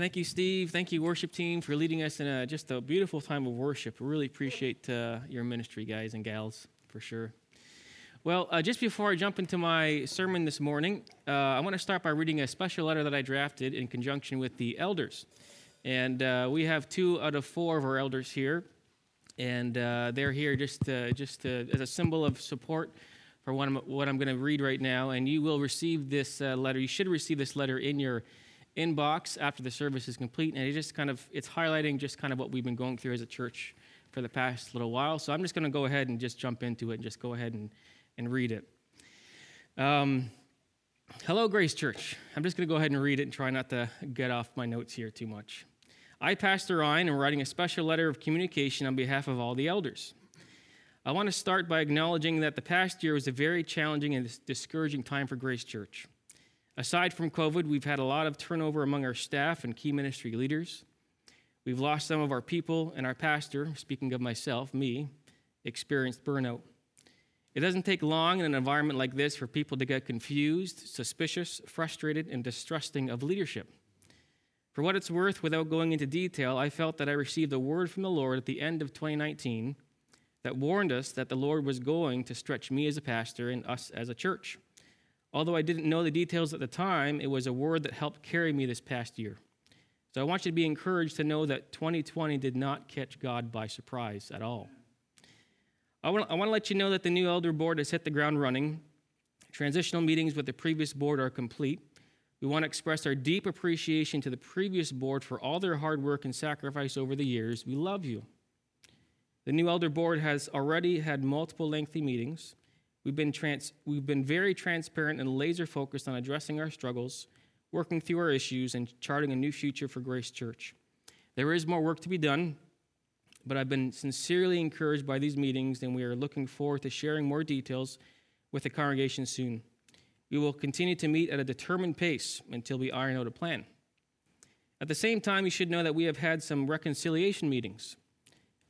Thank you, Steve. Thank you, worship team, for leading us in a, just a beautiful time of worship. really appreciate uh, your ministry, guys and gals, for sure. Well, uh, just before I jump into my sermon this morning, uh, I want to start by reading a special letter that I drafted in conjunction with the elders. And uh, we have two out of four of our elders here, and uh, they're here just just as a symbol of support for what I'm, what I'm going to read right now. And you will receive this uh, letter. You should receive this letter in your inbox after the service is complete. And it just kind of it's highlighting just kind of what we've been going through as a church for the past little while. So I'm just going to go ahead and just jump into it and just go ahead and, and read it. Um, hello, Grace Church. I'm just going to go ahead and read it and try not to get off my notes here too much. I, Pastor Ryan, am writing a special letter of communication on behalf of all the elders. I want to start by acknowledging that the past year was a very challenging and discouraging time for Grace Church. Aside from COVID, we've had a lot of turnover among our staff and key ministry leaders. We've lost some of our people, and our pastor, speaking of myself, me, experienced burnout. It doesn't take long in an environment like this for people to get confused, suspicious, frustrated, and distrusting of leadership. For what it's worth, without going into detail, I felt that I received a word from the Lord at the end of 2019 that warned us that the Lord was going to stretch me as a pastor and us as a church. Although I didn't know the details at the time, it was a word that helped carry me this past year. So I want you to be encouraged to know that 2020 did not catch God by surprise at all. I want, I want to let you know that the new elder board has hit the ground running. Transitional meetings with the previous board are complete. We want to express our deep appreciation to the previous board for all their hard work and sacrifice over the years. We love you. The new elder board has already had multiple lengthy meetings. We've been, trans- we've been very transparent and laser focused on addressing our struggles, working through our issues, and charting a new future for Grace Church. There is more work to be done, but I've been sincerely encouraged by these meetings, and we are looking forward to sharing more details with the congregation soon. We will continue to meet at a determined pace until we iron out a plan. At the same time, you should know that we have had some reconciliation meetings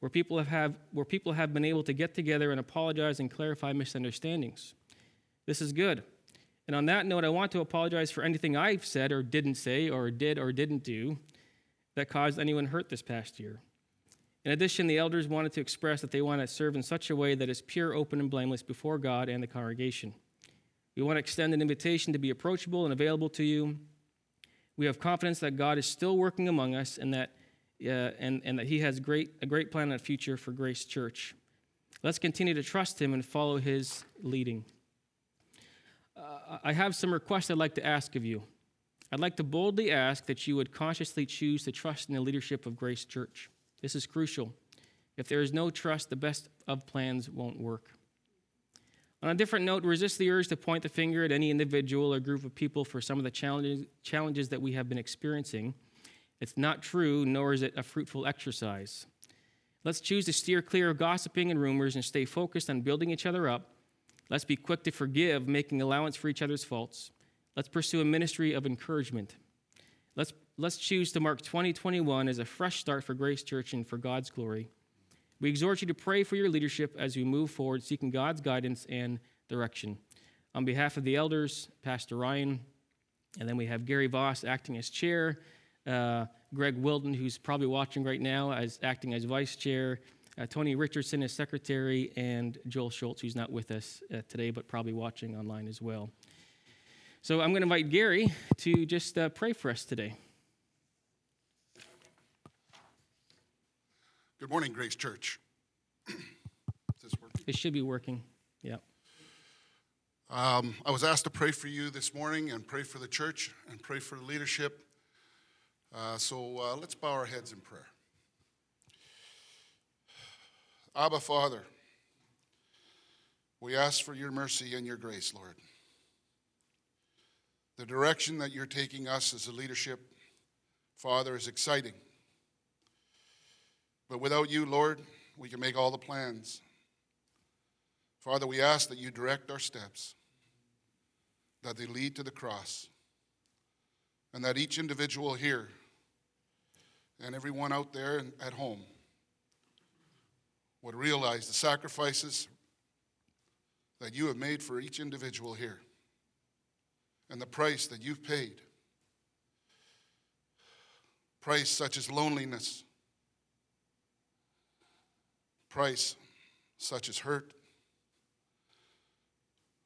where people have, have, where people have been able to get together and apologize and clarify misunderstandings. This is good. And on that note, I want to apologize for anything I've said or didn't say or did or didn't do that caused anyone hurt this past year. In addition, the elders wanted to express that they want to serve in such a way that is pure, open, and blameless before God and the congregation. We want to extend an invitation to be approachable and available to you. We have confidence that God is still working among us and that uh, and, and that He has great, a great plan and future for Grace Church. Let's continue to trust Him and follow His leading. Uh, I have some requests I'd like to ask of you. I'd like to boldly ask that you would consciously choose to trust in the leadership of Grace Church. This is crucial. If there is no trust, the best of plans won't work. On a different note, resist the urge to point the finger at any individual or group of people for some of the challenges, challenges that we have been experiencing. It's not true, nor is it a fruitful exercise. Let's choose to steer clear of gossiping and rumors and stay focused on building each other up. Let's be quick to forgive, making allowance for each other's faults. Let's pursue a ministry of encouragement. Let's, let's choose to mark 2021 as a fresh start for Grace Church and for God's glory. We exhort you to pray for your leadership as we move forward, seeking God's guidance and direction. On behalf of the elders, Pastor Ryan, and then we have Gary Voss acting as chair, uh, Greg Wilden, who's probably watching right now, as acting as vice chair, uh, Tony Richardson as secretary, and Joel Schultz, who's not with us uh, today but probably watching online as well. So I'm going to invite Gary to just uh, pray for us today. Good morning, Grace Church. Is this working? It should be working. Yeah. Um, I was asked to pray for you this morning and pray for the church and pray for the leadership uh, so uh, let's bow our heads in prayer. Abba, Father, we ask for your mercy and your grace, Lord. The direction that you're taking us as a leadership, Father, is exciting. But without you, Lord, we can make all the plans. Father, we ask that you direct our steps, that they lead to the cross, and that each individual here and everyone out there at home would realize the sacrifices that you have made for each individual here and the price that you've paid. Price such as loneliness, price such as hurt,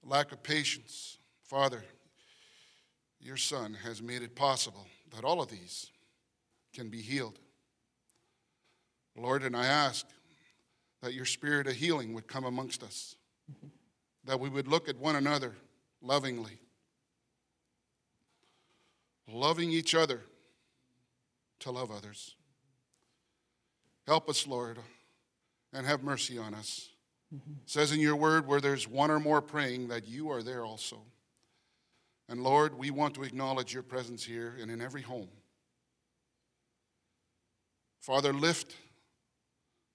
lack of patience. Father, your Son has made it possible that all of these can be healed. Lord, and I ask that your spirit of healing would come amongst us, that we would look at one another lovingly, loving each other to love others. Help us, Lord, and have mercy on us. Mm-hmm. says in your word, where there's one or more praying, that you are there also. And Lord, we want to acknowledge your presence here and in every home. Father, lift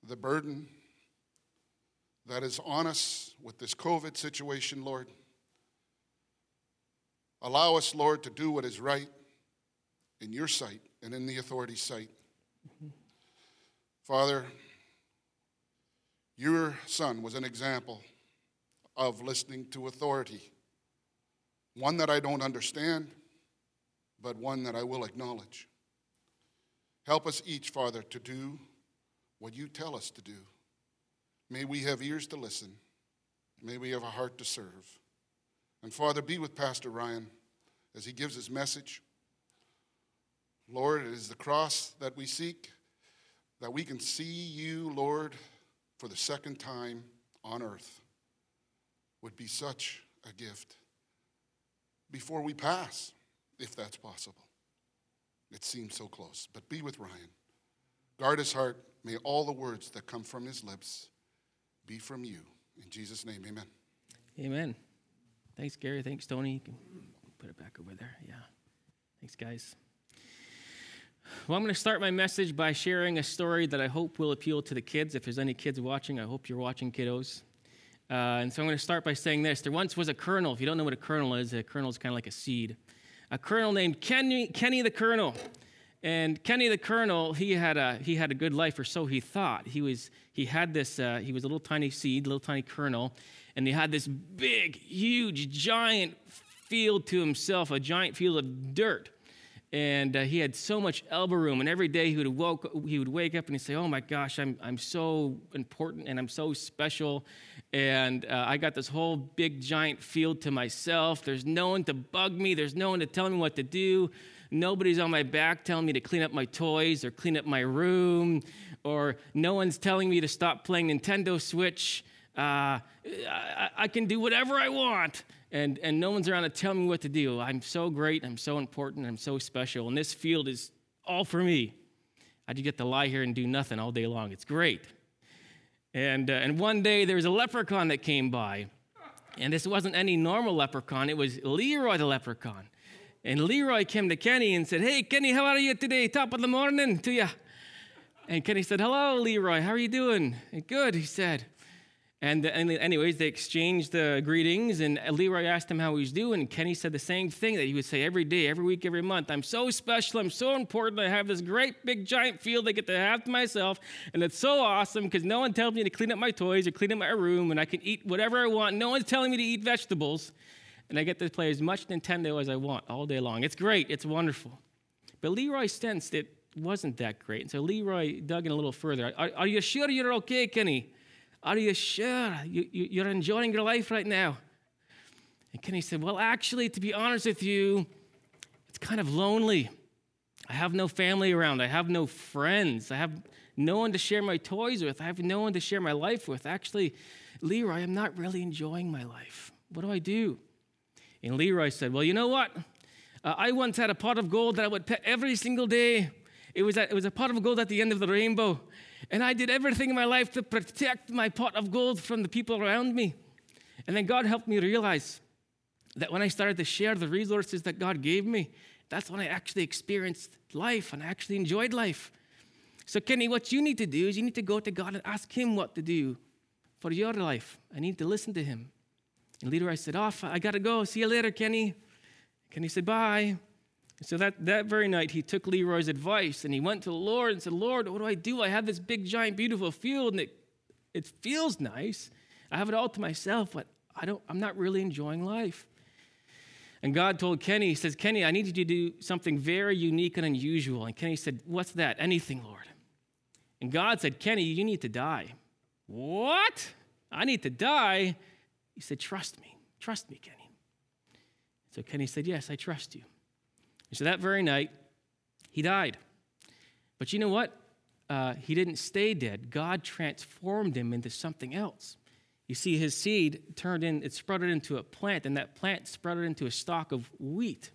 the burden that is on us with this COVID situation, Lord. Allow us, Lord, to do what is right in your sight and in the authority's sight. Mm-hmm. Father, your son was an example of listening to authority, one that I don't understand, but one that I will acknowledge. Help us each, Father, to do what you tell us to do. May we have ears to listen. May we have a heart to serve. And Father, be with Pastor Ryan as he gives his message. Lord, it is the cross that we seek, that we can see you, Lord, for the second time on earth would be such a gift before we pass, if that's possible. It seems so close, but be with Ryan. Guard his heart. May all the words that come from his lips be from you. In Jesus' name, amen. Amen. Thanks, Gary. Thanks, Tony. You can put it back over there. Yeah. Thanks, guys. Well, I'm going to start my message by sharing a story that I hope will appeal to the kids. If there's any kids watching, I hope you're watching, kiddos. Uh, and so I'm going to start by saying this. There once was a kernel. If you don't know what a kernel is, a kernel is kind of like a seed. A kernel named Kenny, Kenny the Kernel. And Kenny the Kernel, he had a he had a good life, or so he thought. He was he had this uh, he was a little tiny seed, little tiny kernel, and he had this big, huge, giant field to himself, a giant field of dirt and uh, he had so much elbow room and every day he would, woke, he would wake up and he'd say oh my gosh i'm, I'm so important and i'm so special and uh, i got this whole big giant field to myself. There's no one to bug me. There's no one to tell me what to do. Nobody's on my back telling me to clean up my toys or clean up my room or no one's telling me to stop playing nintendo switch. Uh, I, I can do whatever i want and, and no one's around to tell me what to do. I'm so great, I'm so important, I'm so special, and this field is all for me. I just get to lie here and do nothing all day long. It's great. And, uh, and one day there was a leprechaun that came by, and this wasn't any normal leprechaun, it was Leroy the leprechaun. And Leroy came to Kenny and said, Hey, Kenny, how are you today? Top of the morning to you. And Kenny said, Hello, Leroy, how are you doing? And, Good, he said. And, anyways, they exchanged the greetings, and Leroy asked him how he was doing. And Kenny said the same thing that he would say every day, every week, every month. I'm so special. I'm so important. I have this great big giant field I get to have to myself, and it's so awesome because no one tells me to clean up my toys or clean up my room, and I can eat whatever I want. No one's telling me to eat vegetables, and I get to play as much Nintendo as I want all day long. It's great. It's wonderful. But Leroy sensed it wasn't that great, and so Leroy dug in a little further. Are, are you sure you're okay, Kenny? Are you sure you, you, are enjoying your life right now? And Kenny said, Well, actually, to be honest with you, it's kind of lonely. I have no family around. I have no friends. I have no one to share my toys with. I have no one to share my life with. Actually, Leroy, I'm not really enjoying my life. What do I do? And Leroy said, Well, you know what? Uh, I once had a pot of gold that I would pet every single day. It was, it was a pot of gold at the end of the rainbow. And I did everything in my life to protect my pot of gold from the people around me. And then God helped me realize that when I started to share the resources that God gave me, that's when I actually experienced life and I actually enjoyed life. So, Kenny, what you need to do is you need to go to God and ask Him what to do for your life. I need to listen to Him. And Leroy said, Off, I gotta go. See you later, Kenny. Kenny said, Bye. So that, that very night, he took Leroy's advice and he went to the Lord and said, Lord, what do I do? I have this big, giant, beautiful field and it, it feels nice. I have it all to myself, but I don't, I'm not really enjoying life. And God told Kenny, He says, Kenny, I need you to do something very unique and unusual. And Kenny said, What's that? Anything, Lord. And God said, Kenny, you need to die. What? I need to die? He said, Trust me. Trust me, Kenny. So Kenny said, Yes, I trust you. And so that very night, he died. But you know what? Uh, he didn't stay dead. God transformed him into something else. You see, his seed turned in, it sprouted into a plant, and that plant sprouted into a stalk of wheat.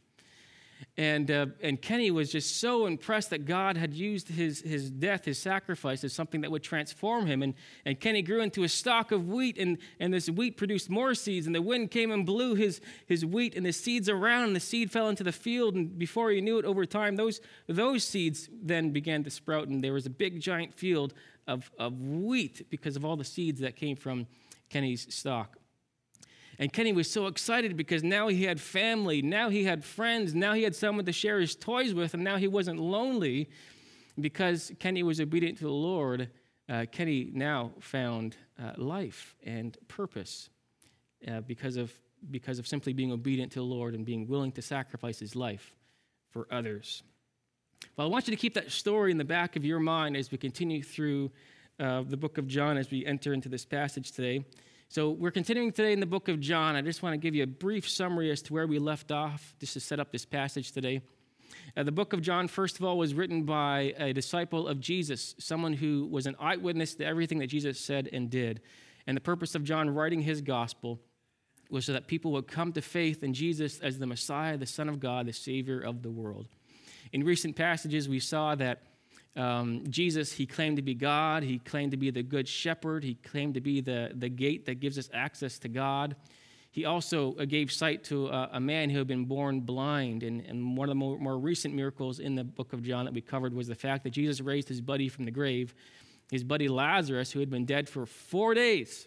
And, uh, and Kenny was just so impressed that God had used his, his death, his sacrifice, as something that would transform him. And, and Kenny grew into a stalk of wheat, and, and this wheat produced more seeds. And the wind came and blew his, his wheat and the seeds around, and the seed fell into the field. And before he knew it, over time, those, those seeds then began to sprout, and there was a big, giant field of, of wheat because of all the seeds that came from Kenny's stalk. And Kenny was so excited because now he had family, now he had friends, now he had someone to share his toys with, and now he wasn't lonely because Kenny was obedient to the Lord. Uh, Kenny now found uh, life and purpose uh, because, of, because of simply being obedient to the Lord and being willing to sacrifice his life for others. Well, I want you to keep that story in the back of your mind as we continue through uh, the book of John as we enter into this passage today. So we're continuing today in the book of John. I just want to give you a brief summary as to where we left off, just to set up this passage today. Uh, the book of John, first of all, was written by a disciple of Jesus, someone who was an eyewitness to everything that Jesus said and did. And the purpose of John writing his gospel was so that people would come to faith in Jesus as the Messiah, the Son of God, the Savior of the world. In recent passages, we saw that um, Jesus, he claimed to be God. He claimed to be the good shepherd. He claimed to be the, the gate that gives us access to God. He also uh, gave sight to a, a, man who had been born blind. And, and one of the more, more, recent miracles in the book of John that we covered was the fact that Jesus raised his buddy from the grave, his buddy Lazarus, who had been dead for four days.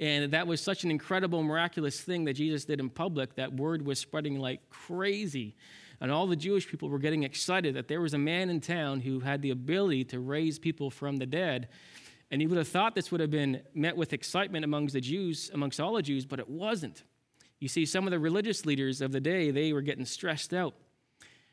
And that was such an incredible, miraculous thing that Jesus did in public that word was spreading like crazy. And all the Jewish people were getting excited that there was a man in town who had the ability to raise people from the dead. And you would have thought this would have been met with excitement amongst the Jews, amongst all the Jews, but it wasn't. You see, some of the religious leaders of the day, they were getting stressed out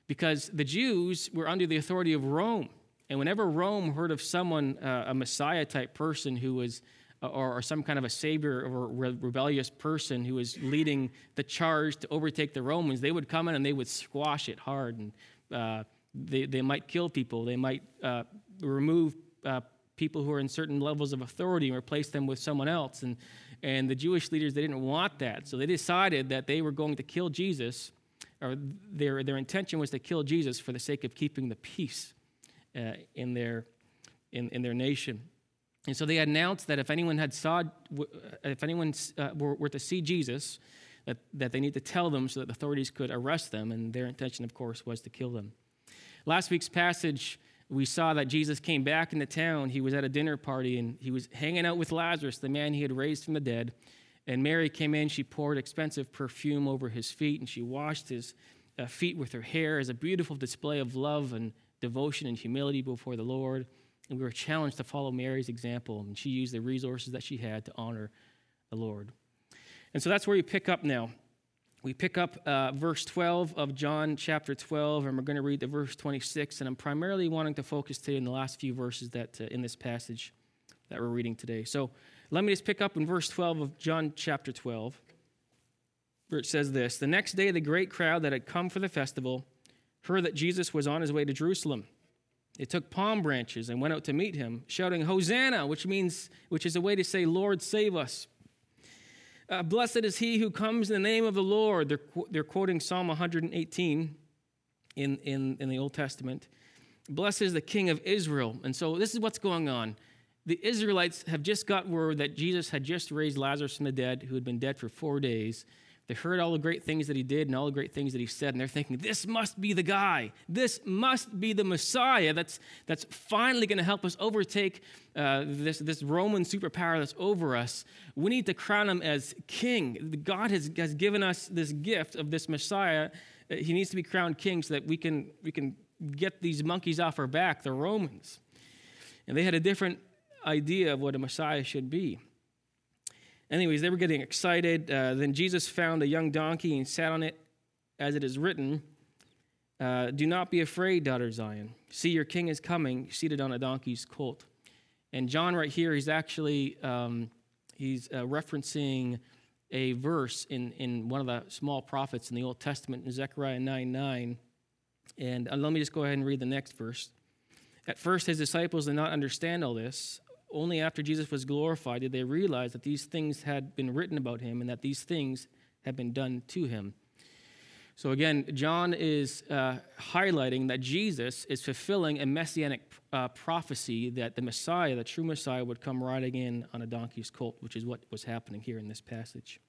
because the Jews were under the authority of Rome. And whenever Rome heard of someone, uh, a Messiah type person who was or, or some kind of a savior or re- rebellious person who was leading the charge to overtake the Romans, they would come in and they would squash it hard. And uh, they, they might kill people, they might uh, remove uh, people who are in certain levels of authority and replace them with someone else. And, and the Jewish leaders, they didn't want that. So they decided that they were going to kill Jesus, or their, their intention was to kill Jesus for the sake of keeping the peace uh, in, their, in, in their nation. And so they announced that if anyone had saw, if anyone uh, were, to see Jesus, that, that they need to tell them so that the authorities could arrest them. And their intention, of course, was to kill them. Last week's passage, we saw that Jesus came back into town. He was at a dinner party and he was hanging out with Lazarus, the man he had raised from the dead. And Mary came in. She poured expensive perfume over his feet and she washed his uh, feet with her hair as a beautiful display of love and devotion and humility before the Lord. And we were challenged to follow Mary's example, and she used the resources that she had to honor the Lord. And so that's where we pick up now. We pick up uh, verse 12 of John chapter 12, and we're going to read the verse 26. And I'm primarily wanting to focus today in the last few verses that uh, in this passage that we're reading today. So let me just pick up in verse 12 of John chapter 12, where it says this The next day, the great crowd that had come for the festival heard that Jesus was on his way to Jerusalem. They took palm branches and went out to meet him, shouting, Hosanna, which means, which is a way to say, Lord, save us. Uh, Blessed is he who comes in the name of the Lord. They're, they're quoting Psalm 118 in, in, in the Old Testament. Blessed is the King of Israel. And so this is what's going on. The Israelites have just got word that Jesus had just raised Lazarus from the dead, who had been dead for four days. They heard all the great things that he did and all the great things that he said, and they're thinking, this must be the guy. This must be the Messiah that's, that's finally going to help us overtake uh, this, this Roman superpower that's over us. We need to crown him as king. God has, has given us this gift of this Messiah. Uh, he needs to be crowned king so that we can, we can get these monkeys off our back, the Romans. And they had a different idea of what a Messiah should be. Anyways, they were getting excited. Uh, then Jesus found a young donkey and sat on it, as it is written uh, Do not be afraid, daughter Zion. See, your king is coming, seated on a donkey's colt. And John, right here, he's actually um, he's uh, referencing a verse in, in one of the small prophets in the Old Testament, in Zechariah 9 9. And uh, let me just go ahead and read the next verse. At first, his disciples did not understand all this. Only after Jesus was glorified did they realize that these things had been written about him and that these things had been done to him. So again, John is uh, highlighting that Jesus is fulfilling a messianic uh, prophecy that the Messiah, the true Messiah, would come riding in on a donkey's colt, which is what was happening here in this passage.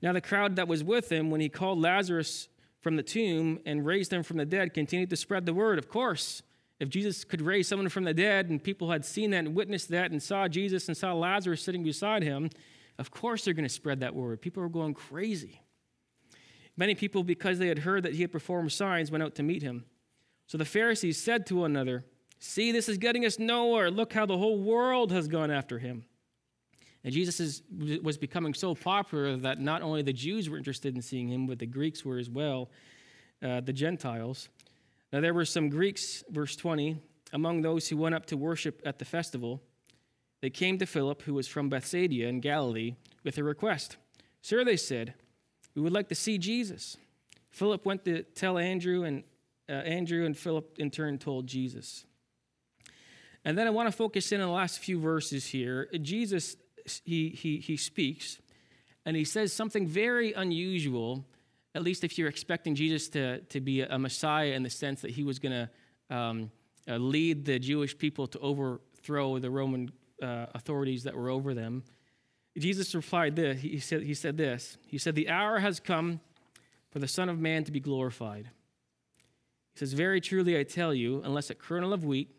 Now, the crowd that was with him when he called Lazarus from the tomb and raised him from the dead continued to spread the word. Of course, if Jesus could raise someone from the dead and people had seen that and witnessed that and saw Jesus and saw Lazarus sitting beside him, of course they're going to spread that word. People are going crazy. Many people, because they had heard that he had performed signs, went out to meet him. So the Pharisees said to one another, See, this is getting us nowhere. Look how the whole world has gone after him. And Jesus is, was becoming so popular that not only the Jews were interested in seeing him, but the Greeks were as well, uh, the Gentiles. Now there were some Greeks, verse 20, among those who went up to worship at the festival. They came to Philip, who was from Bethsaida in Galilee, with a request. Sir, they said, we would like to see Jesus. Philip went to tell Andrew, and uh, Andrew and Philip in turn told Jesus. And then I want to focus in on the last few verses here. Jesus, he, he, he speaks, and he says something very unusual, at least if you're expecting Jesus to, to be a Messiah in the sense that he was going to um, uh, lead the Jewish people to overthrow the Roman uh, authorities that were over them. Jesus replied this. He said, he said this. He said, The hour has come for the Son of Man to be glorified. He says, Very truly I tell you, unless a kernel of wheat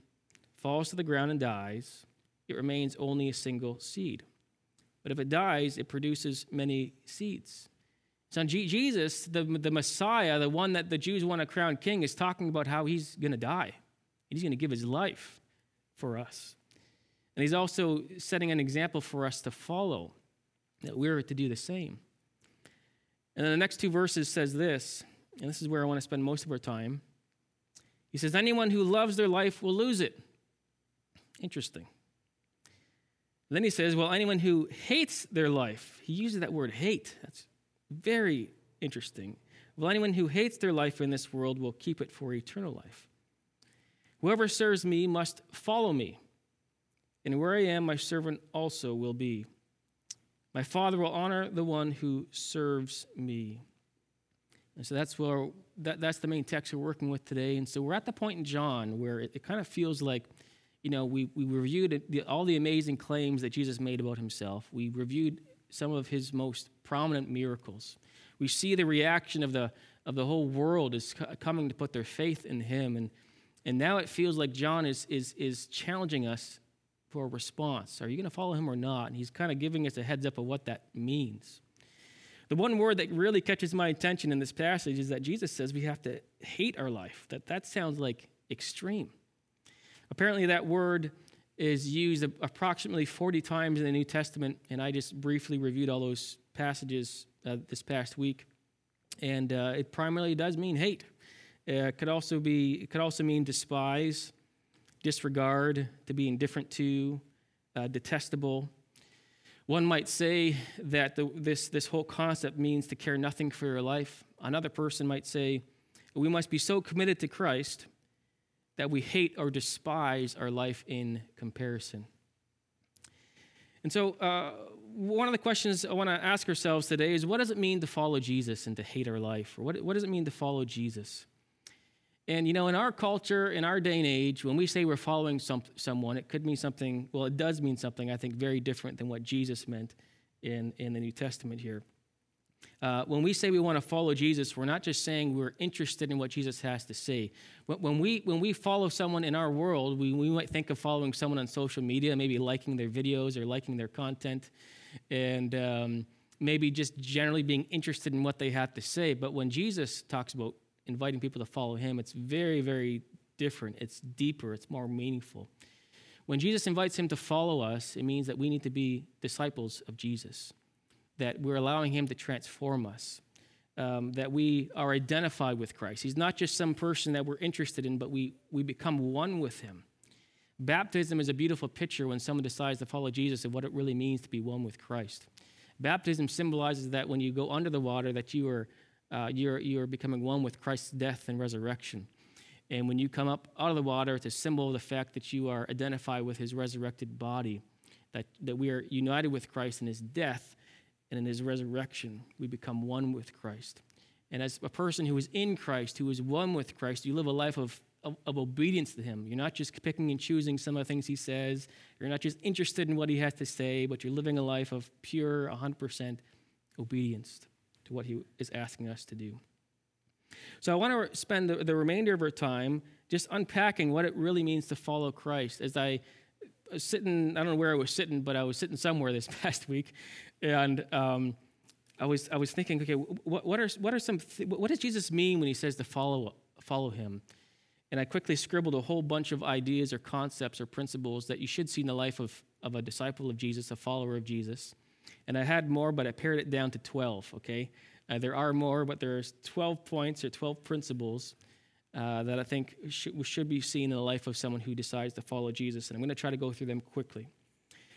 falls to the ground and dies, it remains only a single seed. But if it dies, it produces many seeds. So Jesus, the, the Messiah, the one that the Jews want to crown king, is talking about how he's going to die. He's going to give his life for us. And he's also setting an example for us to follow, that we're to do the same. And then the next two verses says this, and this is where I want to spend most of our time. He says, Anyone who loves their life will lose it. Interesting. then he says, Well, anyone who hates their life, he uses that word hate. That's very interesting. Well, anyone who hates their life in this world will keep it for eternal life. Whoever serves me must follow me. And where I am, my servant also will be. My Father will honor the one who serves me. And so that's where that, that's the main text we're working with today. And so we're at the point in John where it, it kind of feels like, you know, we, we reviewed all the amazing claims that Jesus made about himself. We reviewed some of his most prominent miracles. We see the reaction of the of the whole world is coming to put their faith in him. And, and now it feels like John is, is, is challenging us for a response. Are you going to follow him or not? And he's kind of giving us a heads up of what that means. The one word that really catches my attention in this passage is that Jesus says we have to hate our life. That that sounds like extreme. Apparently that word is used approximately 40 times in the New Testament, and I just briefly reviewed all those passages uh, this past week. And uh, it primarily does mean hate. Uh, it could also be it could also mean despise, disregard, to be indifferent to, uh, detestable. One might say that the, this, this whole concept means to care nothing for your life. Another person might say, we must be so committed to Christ that we hate or despise our life in comparison. And so, uh, one of the questions I want to ask ourselves today is what does it mean to follow Jesus and to hate our life? Or what, what does it mean to follow Jesus? And you know, in our culture, in our day and age, when we say we're following some, someone, it could mean something, well, it does mean something, I think, very different than what Jesus meant in, in the New Testament here. Uh, when we say we want to follow Jesus, we're not just saying we're interested in what Jesus has to say. When we, when we follow someone in our world, we, we might think of following someone on social media, maybe liking their videos or liking their content, and um, maybe just generally being interested in what they have to say. But when Jesus talks about inviting people to follow him, it's very, very different. It's deeper, it's more meaningful. When Jesus invites him to follow us, it means that we need to be disciples of Jesus, that we're allowing him to transform us, um, that we are identified with Christ. He's not just some person that we're interested in, but we, we become one with him. Baptism is a beautiful picture when someone decides to follow Jesus of what it really means to be one with Christ. Baptism symbolizes that when you go under the water, that you are, uh, you're, you're becoming one with Christ's death and resurrection. And when you come up out of the water, it's a symbol of the fact that you are identified with his resurrected body, that, that we are united with Christ in his death and in his resurrection. We become one with Christ. And as a person who is in Christ, who is one with Christ, you live a life of, of, of, obedience to him. You're not just picking and choosing some of the things he says. You're not just interested in what he has to say, but you're living a life of pure, 100% obedience to what he is asking us to do. So I want to spend the, the, remainder of our time just unpacking what it really means to follow Christ. As I sitting, I don't know where I was sitting, but I was sitting somewhere this past week, and um, I was I was thinking, okay, what, what are what are some th- what does Jesus mean when he says to follow follow him? And I quickly scribbled a whole bunch of ideas or concepts or principles that you should see in the life of, of a disciple of Jesus, a follower of Jesus. And I had more, but I pared it down to 12, okay? Uh, there are more, but there's 12 points or 12 principles uh, that I think should, should be seen in the life of someone who decides to follow Jesus. And I'm going to try to go through them quickly.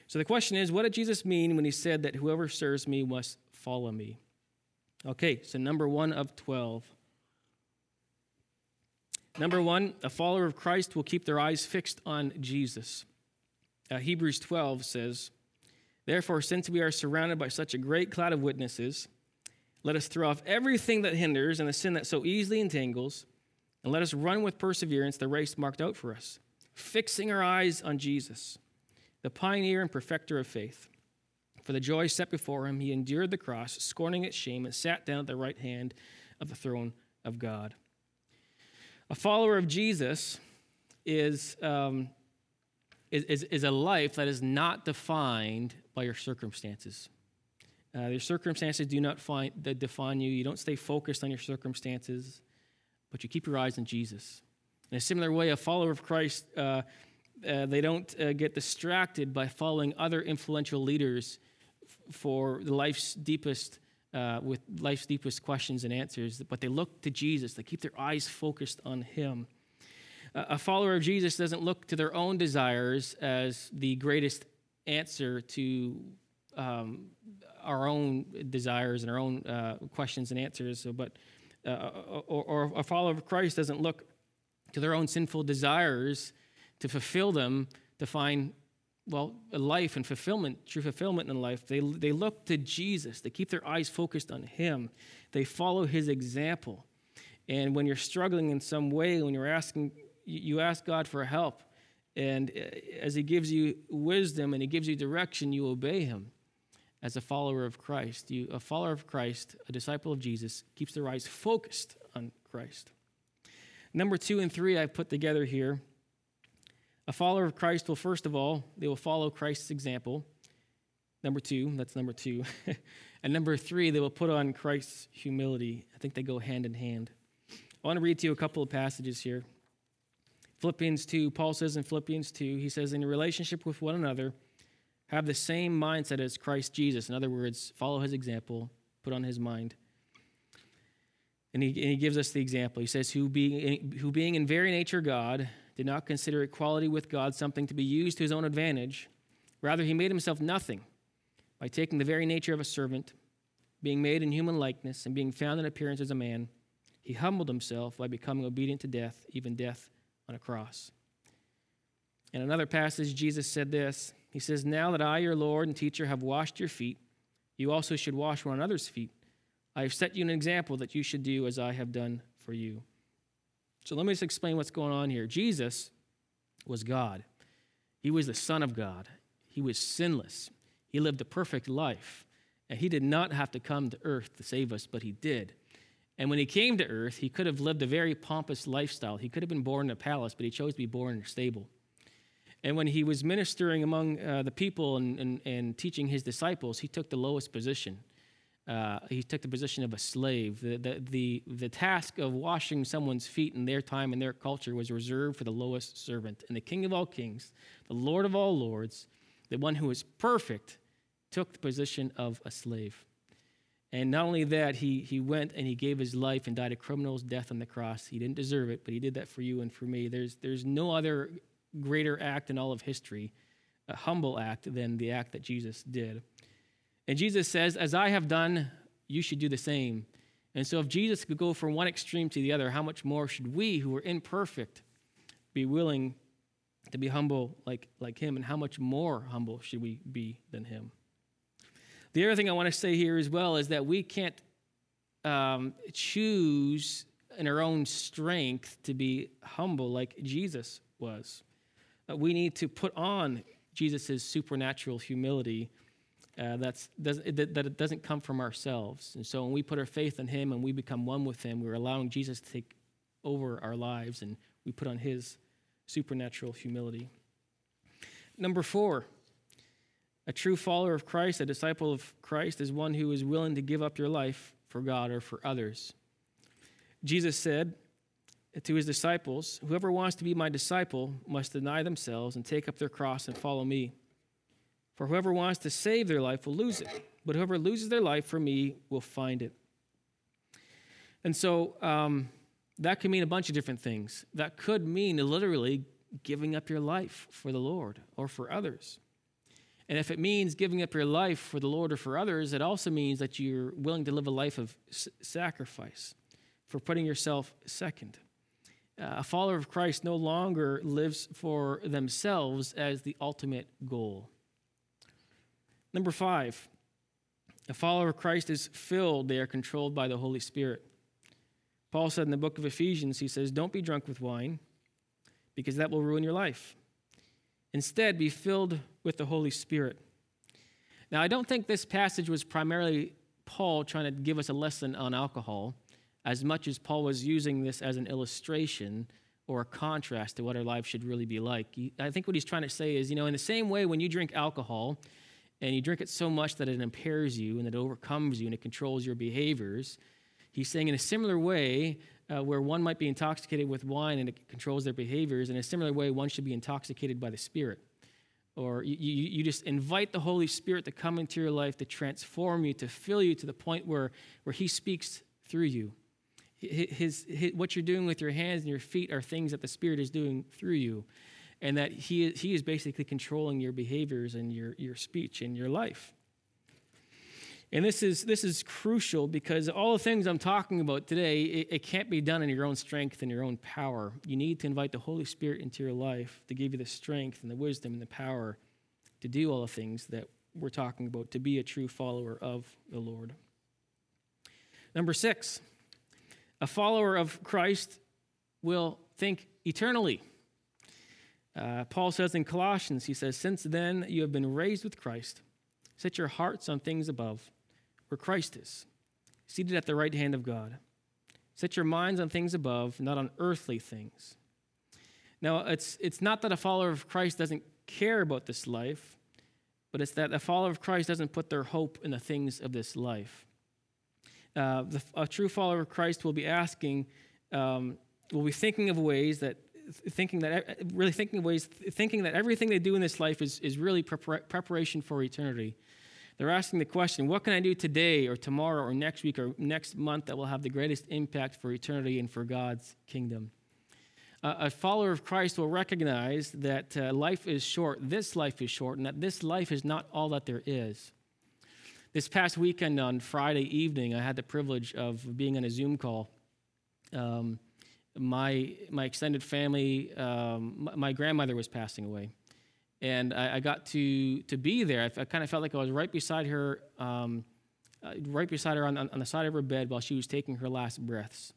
So the question is what did Jesus mean when he said that whoever serves me must follow me? Okay, so number one of 12. Number one, a follower of Christ will keep their eyes fixed on Jesus. Uh, Hebrews 12 says, Therefore, since we are surrounded by such a great cloud of witnesses, let us throw off everything that hinders and the sin that so easily entangles, and let us run with perseverance the race marked out for us, fixing our eyes on Jesus, the pioneer and perfecter of faith. For the joy set before him, he endured the cross, scorning its shame, and sat down at the right hand of the throne of God. A follower of Jesus is, um, is, is, a life that is not defined by your circumstances. Uh, your circumstances do not find, define you. You don't stay focused on your circumstances, but you keep your eyes on Jesus. In a similar way, a follower of Christ, uh, uh, they don't uh, get distracted by following other influential leaders f- for life's deepest, uh, with life's deepest questions and answers, but they look to Jesus. They keep their eyes focused on Him. a follower of Jesus doesn't look to their own desires as the greatest answer to um, our own desires and our own uh, questions and answers. So, but uh, or, or a follower of Christ doesn't look to their own sinful desires to fulfill them to find well life and fulfillment, true fulfillment in life. They they look to Jesus. They keep their eyes focused on Him. They follow His example. And when you're struggling in some way, when you're asking, you ask God for help. And uh, as He gives you wisdom and He gives you direction, you obey Him as a follower of Christ. You, a follower of Christ, a disciple of Jesus, keeps their eyes focused on Christ. Number two and three I've put together here. A follower of Christ will, first of all, they will follow Christ's example. Number two, that's number two. and number three, they will put on Christ's humility. I think they go hand in hand. I want to read to you a couple of passages here. Philippians 2, Paul says in Philippians 2, he says, In relationship with one another, have the same mindset as Christ Jesus. In other words, follow his example, put on his mind. And he, and he gives us the example. He says, who being, who being in very nature God, did not consider equality with God something to be used to his own advantage. Rather, he made himself nothing by taking the very nature of a servant, being made in human likeness, and being found in appearance as a man. He humbled himself by becoming obedient to death, even death on a cross. In another passage, Jesus said this he says, Now that I, your Lord and teacher, have washed your feet, you also should wash one another's feet. I have set you an example that you should do as I have done for you. So let me just explain what's going on here. Jesus was God, He was the Son of God, He was sinless, He lived a perfect life. And He did not have to come to earth to save us, but He did. And when He came to earth, He could have lived a very pompous lifestyle. He could have been born in a palace, but He chose to be born in a stable. And when he was ministering among uh, the people and, and, and, teaching his disciples, he took the lowest position. uh, he took the position of a slave. The, the, the, the task of washing someone's feet in their time and their culture was reserved for the lowest servant. And the King of all kings, the Lord of all lords, the one who is perfect, took the position of a slave. And not only that, he, he went and he gave his life and died a criminal's death on the cross. He didn't deserve it, but he did that for you and for me. There's, there's no other greater act in all of history, a humble act, than the act that Jesus did. And Jesus says, As I have done, you should do the same. And so, if Jesus could go from one extreme to the other, how much more should we, who are imperfect, be willing to be humble like, like him? And how much more humble should we be than him? The other thing I want to say here as well is that we can't um, choose in our own strength to be humble like Jesus was. Uh, we need to put on Jesus' supernatural humility uh, that's, does, that, that it doesn't come from ourselves. And so when we put our faith in Him and we become one with Him, we're allowing Jesus to take over our lives and we put on His supernatural humility. Number four, a true follower of Christ, a disciple of Christ, is one who is willing to give up your life for God or for others. Jesus said to his disciples, Whoever wants to be my disciple must deny themselves and take up their cross and follow me. For whoever wants to save their life will lose it, but whoever loses their life for me will find it. And so um, that could mean a bunch of different things. That could mean literally giving up your life for the Lord or for others. And if it means giving up your life for the Lord or for others, it also means that you're willing to live a life of sacrifice, for putting yourself second. A follower of Christ no longer lives for themselves as the ultimate goal. Number five, a follower of Christ is filled, they are controlled by the Holy Spirit. Paul said in the book of Ephesians, he says, Don't be drunk with wine, because that will ruin your life. Instead, be filled with the Holy Spirit. Now, I don't think this passage was primarily Paul trying to give us a lesson on alcohol, as much as Paul was using this as an illustration or a contrast to what our lives should really be like. I think what he's trying to say is, you know, in the same way when you drink alcohol, and you drink it so much that it impairs you and it overcomes you and it controls your behaviors. He's saying, in a similar way, uh, where one might be intoxicated with wine and it controls their behaviors, in a similar way, one should be intoxicated by the Spirit. Or you, you, you just invite the Holy Spirit to come into your life, to transform you, to fill you to the point where, where He speaks through you. His, his, what you're doing with your hands and your feet are things that the Spirit is doing through you and that he, he is basically controlling your behaviors and your, your speech and your life. And this is, this is crucial because all the things I'm talking about today, it, it, can't be done in your own strength and your own power. You need to invite the Holy Spirit into your life to give you the strength and the wisdom and the power to do all the things that we're talking about, to be a true follower of the Lord. Number six, a follower of Christ will think eternally. Uh, Paul says in Colossians, he says, Since then you have been raised with Christ. Set your hearts on things above, where Christ is, seated at the right hand of God. Set your minds on things above, not on earthly things. Now, it's, it's not that a follower of Christ doesn't care about this life, but it's that a follower of Christ doesn't put their hope in the things of this life. Uh, the, a true follower of Christ will be asking, um, will be thinking of ways that thinking that really thinking of ways thinking that everything they do in this life is, is really preparation for eternity. They're asking the question what can i do today or tomorrow or next week or next month that will have the greatest impact for eternity and for god's kingdom? Uh, a follower of christ will recognize that uh, life is short this life is short and that this life is not all that there is this past weekend on friday evening i had the privilege of being on a zoom call um, my my extended family, um, my, grandmother was passing away, and I, I, got to to be there. I, I kind of felt like I was right beside her, um, uh, right beside her on, on, the side of her bed while she was taking her last breaths.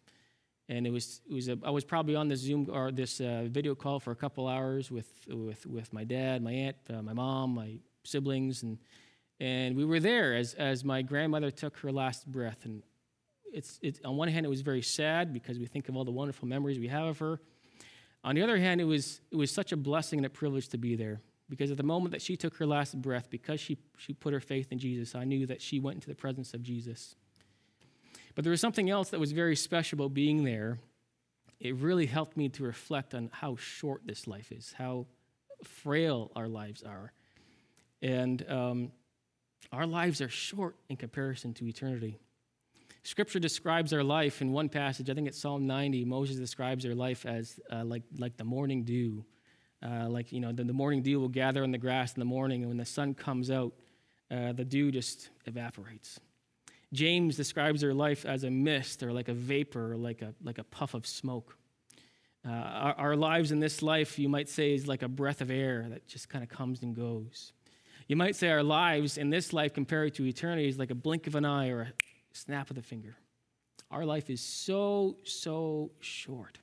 And it was it was a, I was probably on this Zoom or this uh, video call for a couple hours with with with my dad, my aunt, uh, my mom, my siblings, and and we were there as as my grandmother took her last breath. And it's, it's, on one hand, it was very sad because we think of all the wonderful memories we have of her. On the other hand, it was, it was such a blessing and a privilege to be there Because at the moment that she took her last breath, because she, she put her faith in Jesus, I knew that she went into the presence of Jesus. But there was something else that was very special about being there. It really helped me to reflect on how short this life is, how frail our lives are. And um, our lives are short in comparison to eternity. Scripture describes our life in one passage, I think it's Psalm 90. Moses describes our life as uh, like, like the morning dew. Uh, like, you know, the, the, morning dew will gather on the grass in the morning, and when the sun comes out, uh, the dew just evaporates. James describes our life as a mist or like a vapor or like a, like a puff of smoke. Uh, our, our lives in this life, you might say, is like a breath of air that just kind of comes and goes. You might say our lives in this life compared to eternity is like a blink of an eye or a snap of the finger. Our life is so, so short.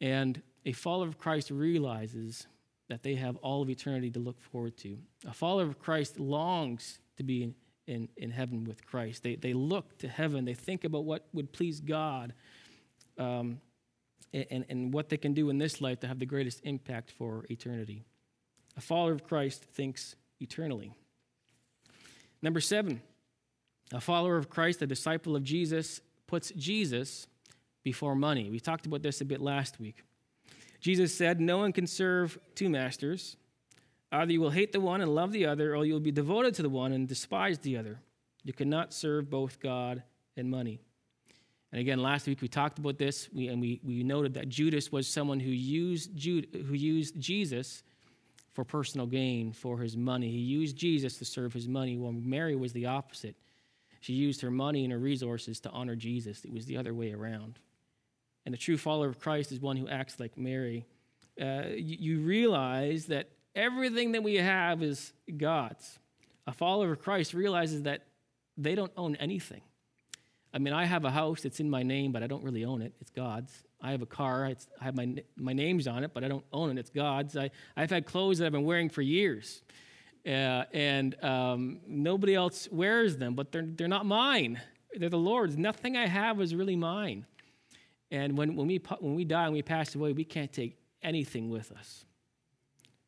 And a follower of Christ realizes that they have all of eternity to look forward to. A follower of Christ longs to be in, in, in heaven with Christ. They, they look to heaven, they think about what would please God um, and, and what they can do in this life to have the greatest impact for eternity. A follower of Christ thinks eternally. Number seven, a follower of Christ, a disciple of Jesus, puts Jesus before money. We talked about this a bit last week. Jesus said, No one can serve two masters. Either you will hate the one and love the other, or you will be devoted to the one and despise the other. You cannot serve both God and money. And again, last week we talked about this, and we, we noted that Judas was someone who used, Jude, who used Jesus for personal gain, for his money. He used Jesus to serve his money, while Mary was the opposite. She used her money and her resources to honor Jesus. It was the other way around. And a true follower of Christ is one who acts like Mary. Uh, you, you realize that everything that we have is God's. A follower of Christ realizes that they don't own anything. I mean, I have a house that's in my name, but I don't really own it. It's God's. I have a car. I have my, my name's on it, but I don't own it. It's God's. I, I've had clothes that I've been wearing for years. Uh, and um, nobody else wears them, but they're, they're not mine. They're the Lord's. Nothing I have is really mine. And when, when, we, when we die and we pass away, we can't take anything with us.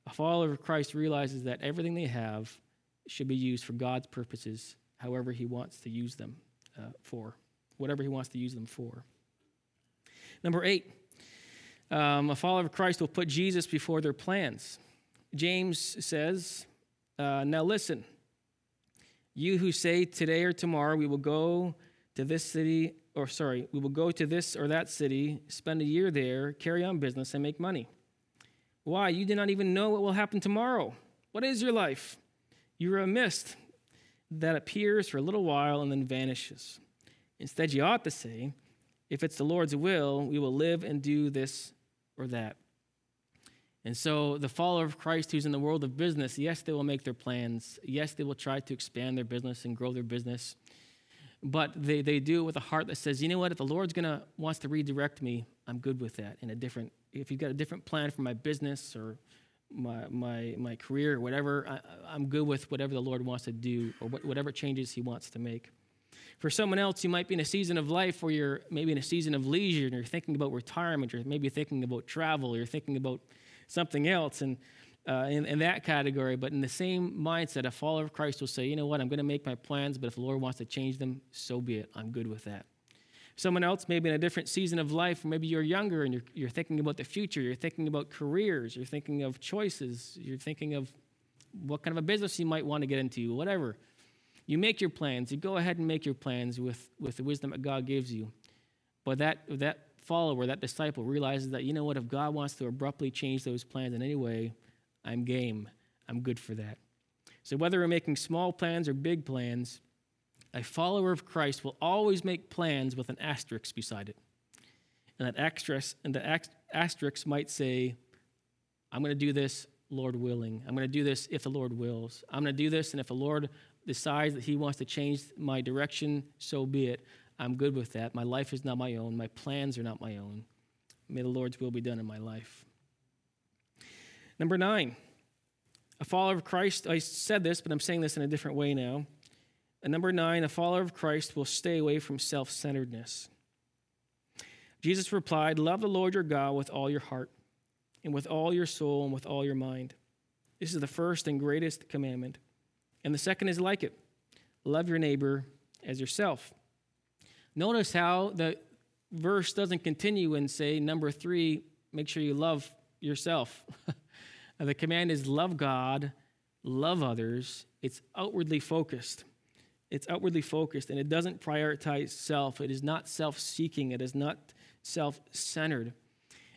A follower of Christ realizes that everything they have should be used for God's purposes, however He wants to use them uh, for, whatever He wants to use them for. Number eight, um, a follower of Christ will put Jesus before their plans. James says, uh, now listen, you who say today or tomorrow we will go to this city, or sorry, we will go to this or that city, spend a year there, carry on business, and make money. Why? You do not even know what will happen tomorrow. What is your life? You are a mist that appears for a little while and then vanishes. Instead, you ought to say, if it's the Lord's will, we will live and do this or that. And so, the follower of Christ who's in the world of business, yes, they will make their plans. Yes, they will try to expand their business and grow their business. But they, they do it with a heart that says, you know what, if the Lord's gonna wants to redirect me, I'm good with that. In a different, if you've got a different plan for my business or my my my career whatever, I, am good with whatever the Lord wants to do or whatever changes He wants to make. For someone else, you might be in a season of life where you're maybe in a season of leisure and you're thinking about retirement, or maybe thinking about travel, or you're thinking about something else and uh, in, in, that category. But in the same mindset, a follower of Christ will say, you know what, I'm going to make my plans, but if the Lord wants to change them, so be it. I'm good with that. Someone else, maybe in a different season of life, maybe you're younger and you're, you're thinking about the future, you're thinking about careers, you're thinking of choices, you're thinking of what kind of a business you might want to get into, whatever. You make your plans. You go ahead and make your plans with, with the wisdom that God gives you. But that, that follower, that disciple, realizes that, you know what, if God wants to abruptly change those plans in any way, I'm game. I'm good for that. So whether we're making small plans or big plans, a follower of Christ will always make plans with an asterisk beside it. And that asterisk, and asterisk might say, I'm going to do this, Lord willing. I'm going to do this if the Lord wills. I'm going to do this, and if the Lord decides that He wants to change my direction, so be it. I'm good with that. My life is not my own. My plans are not my own. May the Lord's will be done in my life. Number nine, a follower of Christ. I said this, but I'm saying this in a different way now. And number nine, a follower of Christ will stay away from self centeredness. Jesus replied, Love the Lord your God with all your heart, and with all your soul, and with all your mind. This is the first and greatest commandment. And the second is like it love your neighbor as yourself. Notice how the verse doesn't continue and say, number three, make sure you love yourself. the command is love God, love others. It's outwardly focused. It's outwardly focused and it doesn't prioritize self. It is not self seeking. It is not self centered.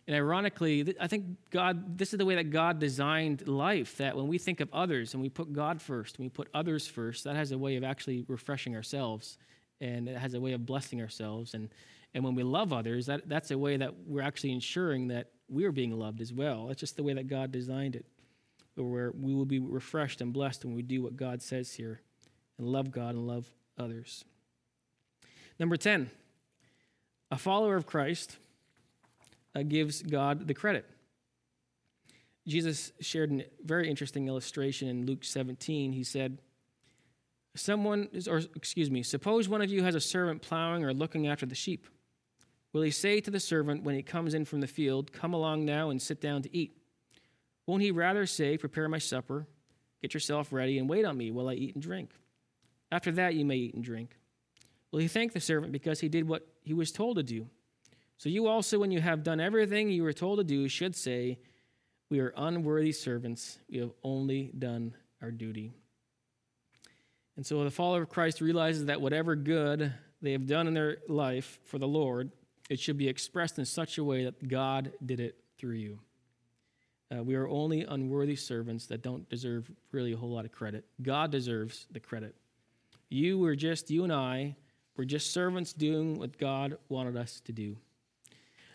And ironically, I think God, this is the way that God designed life, that when we think of others and we put God first, we put others first, that has a way of actually refreshing ourselves and it has a way of blessing ourselves. And, and when we love others, that, that's a way that we're actually ensuring that we're being loved as well. That's just the way that God designed it, where we will be refreshed and blessed when we do what God says here and love God and love others. Number 10, a follower of Christ uh, gives God the credit. Jesus shared a very interesting illustration in Luke 17. He said, Someone, or excuse me, suppose one of you has a servant plowing or looking after the sheep. Will he say to the servant when he comes in from the field, Come along now and sit down to eat? Won't he rather say, Prepare my supper, get yourself ready, and wait on me while I eat and drink? After that, you may eat and drink. Well, he thank the servant because he did what he was told to do? So you also, when you have done everything you were told to do, should say, We are unworthy servants. We have only done our duty. And so the follower of Christ realizes that whatever good they have done in their life for the Lord, it should be expressed in such a way that God did it through you. Uh, we are only unworthy servants that don't deserve really a whole lot of credit. God deserves the credit. You were just, you and I, were just servants doing what God wanted us to do.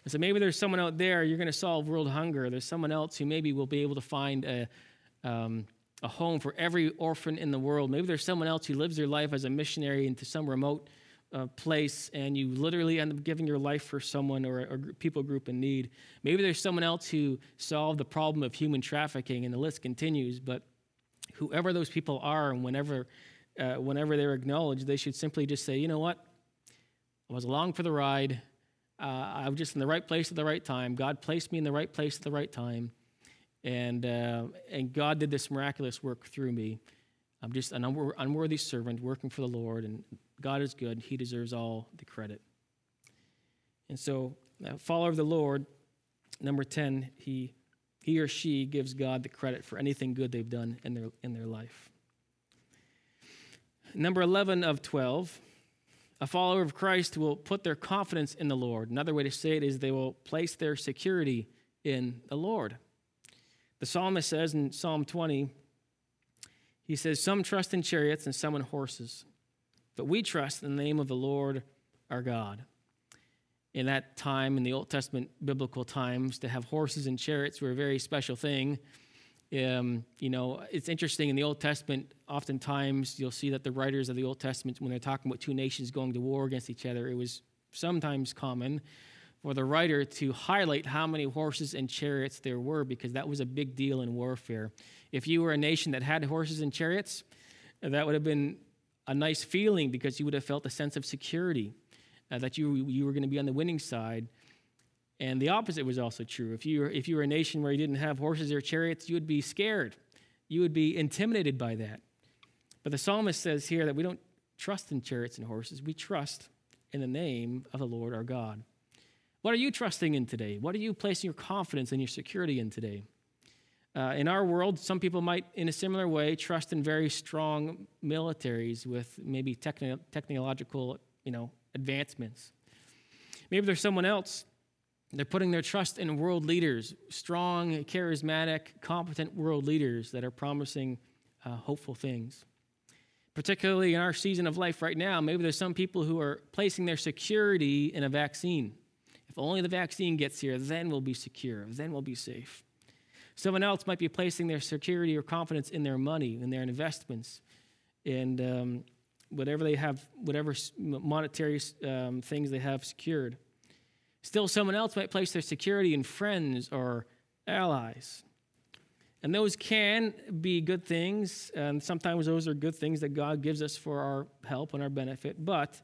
And so maybe there's someone out there, you're going to solve world hunger. There's someone else who maybe will be able to find a, um, a home for every orphan in the world. Maybe there's someone else who lives their life as a missionary into some remote uh, place and you literally end up giving your life for someone or a, a people group in need. Maybe there's someone else who solved the problem of human trafficking and the list continues, but whoever those people are and whenever, uh, whenever they're acknowledged, they should simply just say, you know what? I was along for the ride. Uh, I was just in the right place at the right time. God placed me in the right place at the right time. And, uh, and God did this miraculous work through me. I'm just an unworthy servant working for the Lord, and God is good. He deserves all the credit. And so, follower of the Lord, number 10, he, he or she gives God the credit for anything good they've done in their, in their life. Number 11 of 12, a follower of Christ will put their confidence in the Lord. Another way to say it is they will place their security in the Lord. The psalmist says in Psalm 20, he says, Some trust in chariots and some in horses, but we trust in the name of the Lord our God. In that time, in the Old Testament biblical times, to have horses and chariots were a very special thing. Um, you know, it's interesting in the Old Testament, oftentimes you'll see that the writers of the Old Testament, when they're talking about two nations going to war against each other, it was sometimes common for the writer to highlight how many horses and chariots there were because that was a big deal in warfare. If you were a nation that had horses and chariots, that would have been a nice feeling because you would have felt a sense of security uh, that you, you were going to be on the winning side. And the opposite was also true. If you, were, if you were a nation where you didn't have horses or chariots, you would be scared. You would be intimidated by that. But the psalmist says here that we don't trust in chariots and horses, we trust in the name of the Lord our God. What are you trusting in today? What are you placing your confidence and your security in today? Uh, in our world, some people might, in a similar way, trust in very strong militaries with maybe techni- technological, you know, advancements. Maybe there's someone else they're putting their trust in world leaders, strong, charismatic, competent world leaders that are promising uh, hopeful things. Particularly in our season of life right now, maybe there's some people who are placing their security in a vaccine. If only the vaccine gets here, then we'll be secure, then we'll be safe. Someone else might be placing their security or confidence in their money, in their investments, and um, whatever they have, whatever monetary um, things they have secured. Still, someone else might place their security in friends or allies. And those can be good things, and sometimes those are good things that God gives us for our help and our benefit. But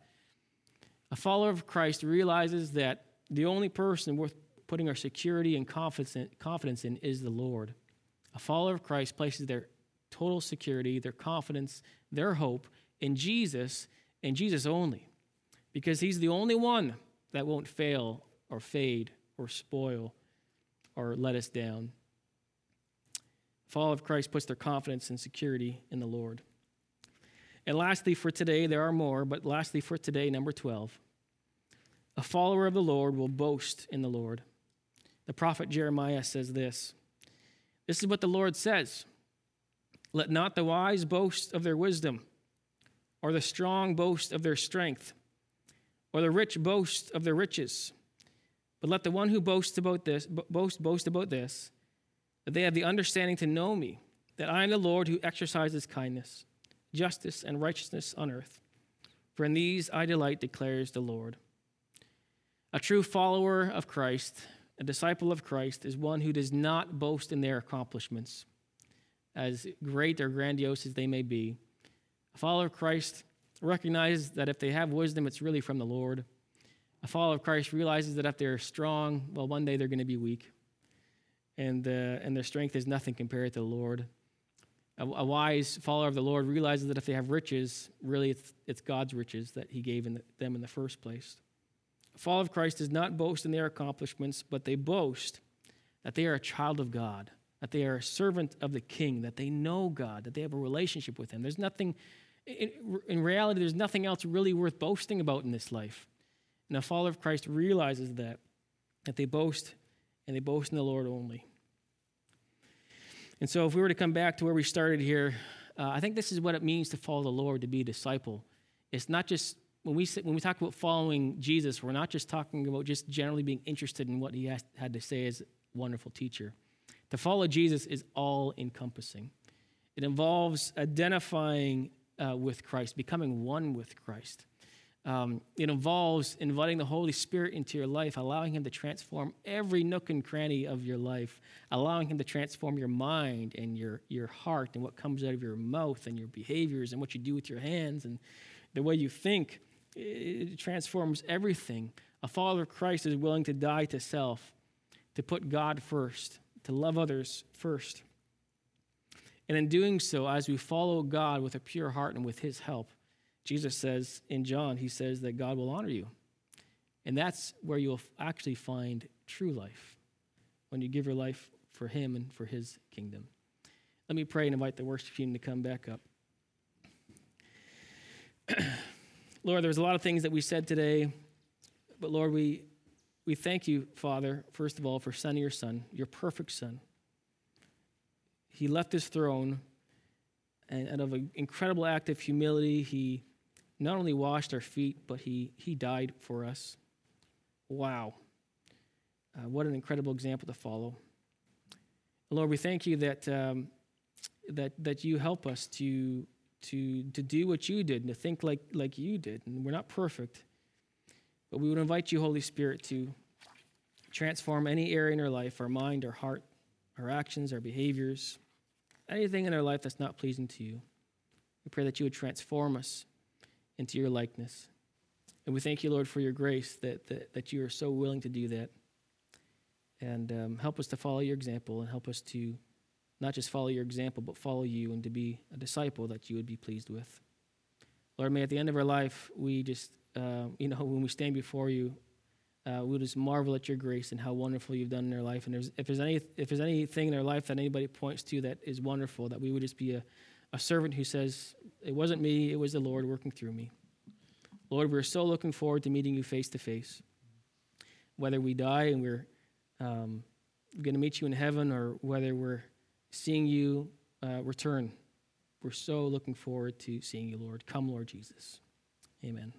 a follower of Christ realizes that the only person worth putting our security and confidence in, is the Lord. A follower of Christ places their total security, their confidence, their hope in Jesus and Jesus only, because He's the only one that won't fail or fade or spoil or let us down. Follower of Christ puts their confidence and security in the Lord. And lastly, for today, there are more, but lastly, for today, number 12, a follower of the Lord will boast in the Lord. The prophet Jeremiah says this This is what the Lord says Let not the wise boast of their wisdom, or the strong boast of their strength, or the rich boast of their riches. But let the one who boasts about this boast boast about this, that they have the understanding to know me, that I am the Lord who exercises kindness justice, and righteousness on earth. For in these I delight, declares the Lord. A true follower of Christ, a disciple of Christ, is one who does not boast in their accomplishments, as great or grandiose as they may be. A follower of Christ recognizes that if they have wisdom, it's really from the Lord. A follower of Christ realizes that if they're strong, well, one day they're going to be weak. And, uh, and their strength is nothing compared to the Lord. A, a, wise follower of the Lord realizes that if they have riches, really it's, it's God's riches that He gave in the, them in the first place. A follower of Christ does not boast in their accomplishments, but they boast that they are a child of God, that they are a servant of the King, that they know God, that they have a relationship with Him. There's nothing, in, in reality, there's nothing else really worth boasting about in this life. And a follower of Christ realizes that, that they boast and they boast in the Lord only. And so, if we were to come back to where we started here, uh, I think this is what it means to follow the Lord, to be a disciple. It's not just when we when we talk about following Jesus, we're not just talking about just generally being interested in what he has, had to say as a wonderful teacher. To follow Jesus is all encompassing. It involves identifying uh, with Christ, becoming one with Christ. Um, it involves inviting the Holy Spirit into your life, allowing Him to transform every nook and cranny of your life, allowing Him to transform your mind and your, your heart and what comes out of your mouth and your behaviors and what you do with your hands and the way you think. It transforms everything. A follower of Christ is willing to die to self, to put God first, to love others first. And in doing so, as we follow God with a pure heart and with His help, Jesus says in John, he says that God will honor you. And that's where you'll actually find true life, when you give your life for Him and for His kingdom. Let me pray and invite the worship team to come back up. Lord, there's a lot of things that we said today, but Lord, we, we thank you, Father, first of all, for sending your Son, your perfect Son. He left his throne, and out of an incredible act of humility, he not only washed our feet, but he, he died for us. Wow. Uh, what an incredible example to follow. Lord, we thank you that, um, that, that you help us to, to, to do what you did and to think like, like you did. And we're not perfect, but we would invite you, Holy Spirit, to transform any area in our life our mind, our heart, our actions, our behaviors, anything in our life that's not pleasing to you. We pray that you would transform us into your likeness. And we thank you, Lord, for your grace that, that, that you are so willing to do that. And um, help us to follow your example and help us to not just follow your example, but follow you and to be a disciple that you would be pleased with. Lord, may at the end of our life, we just, uh, you know, when we stand before you, uh, we'll just marvel at your grace and how wonderful you've done in our life. And if, there's any, if there's anything in our life that anybody points to that is wonderful, that we would just be a, a servant who says, It wasn't me, it was the Lord working through me. Lord, we're so looking forward to meeting you face to face. Whether we die and we're um, going to meet you in heaven or whether we're seeing you uh, return, we're so looking forward to seeing you, Lord. Come, Lord Jesus. Amen.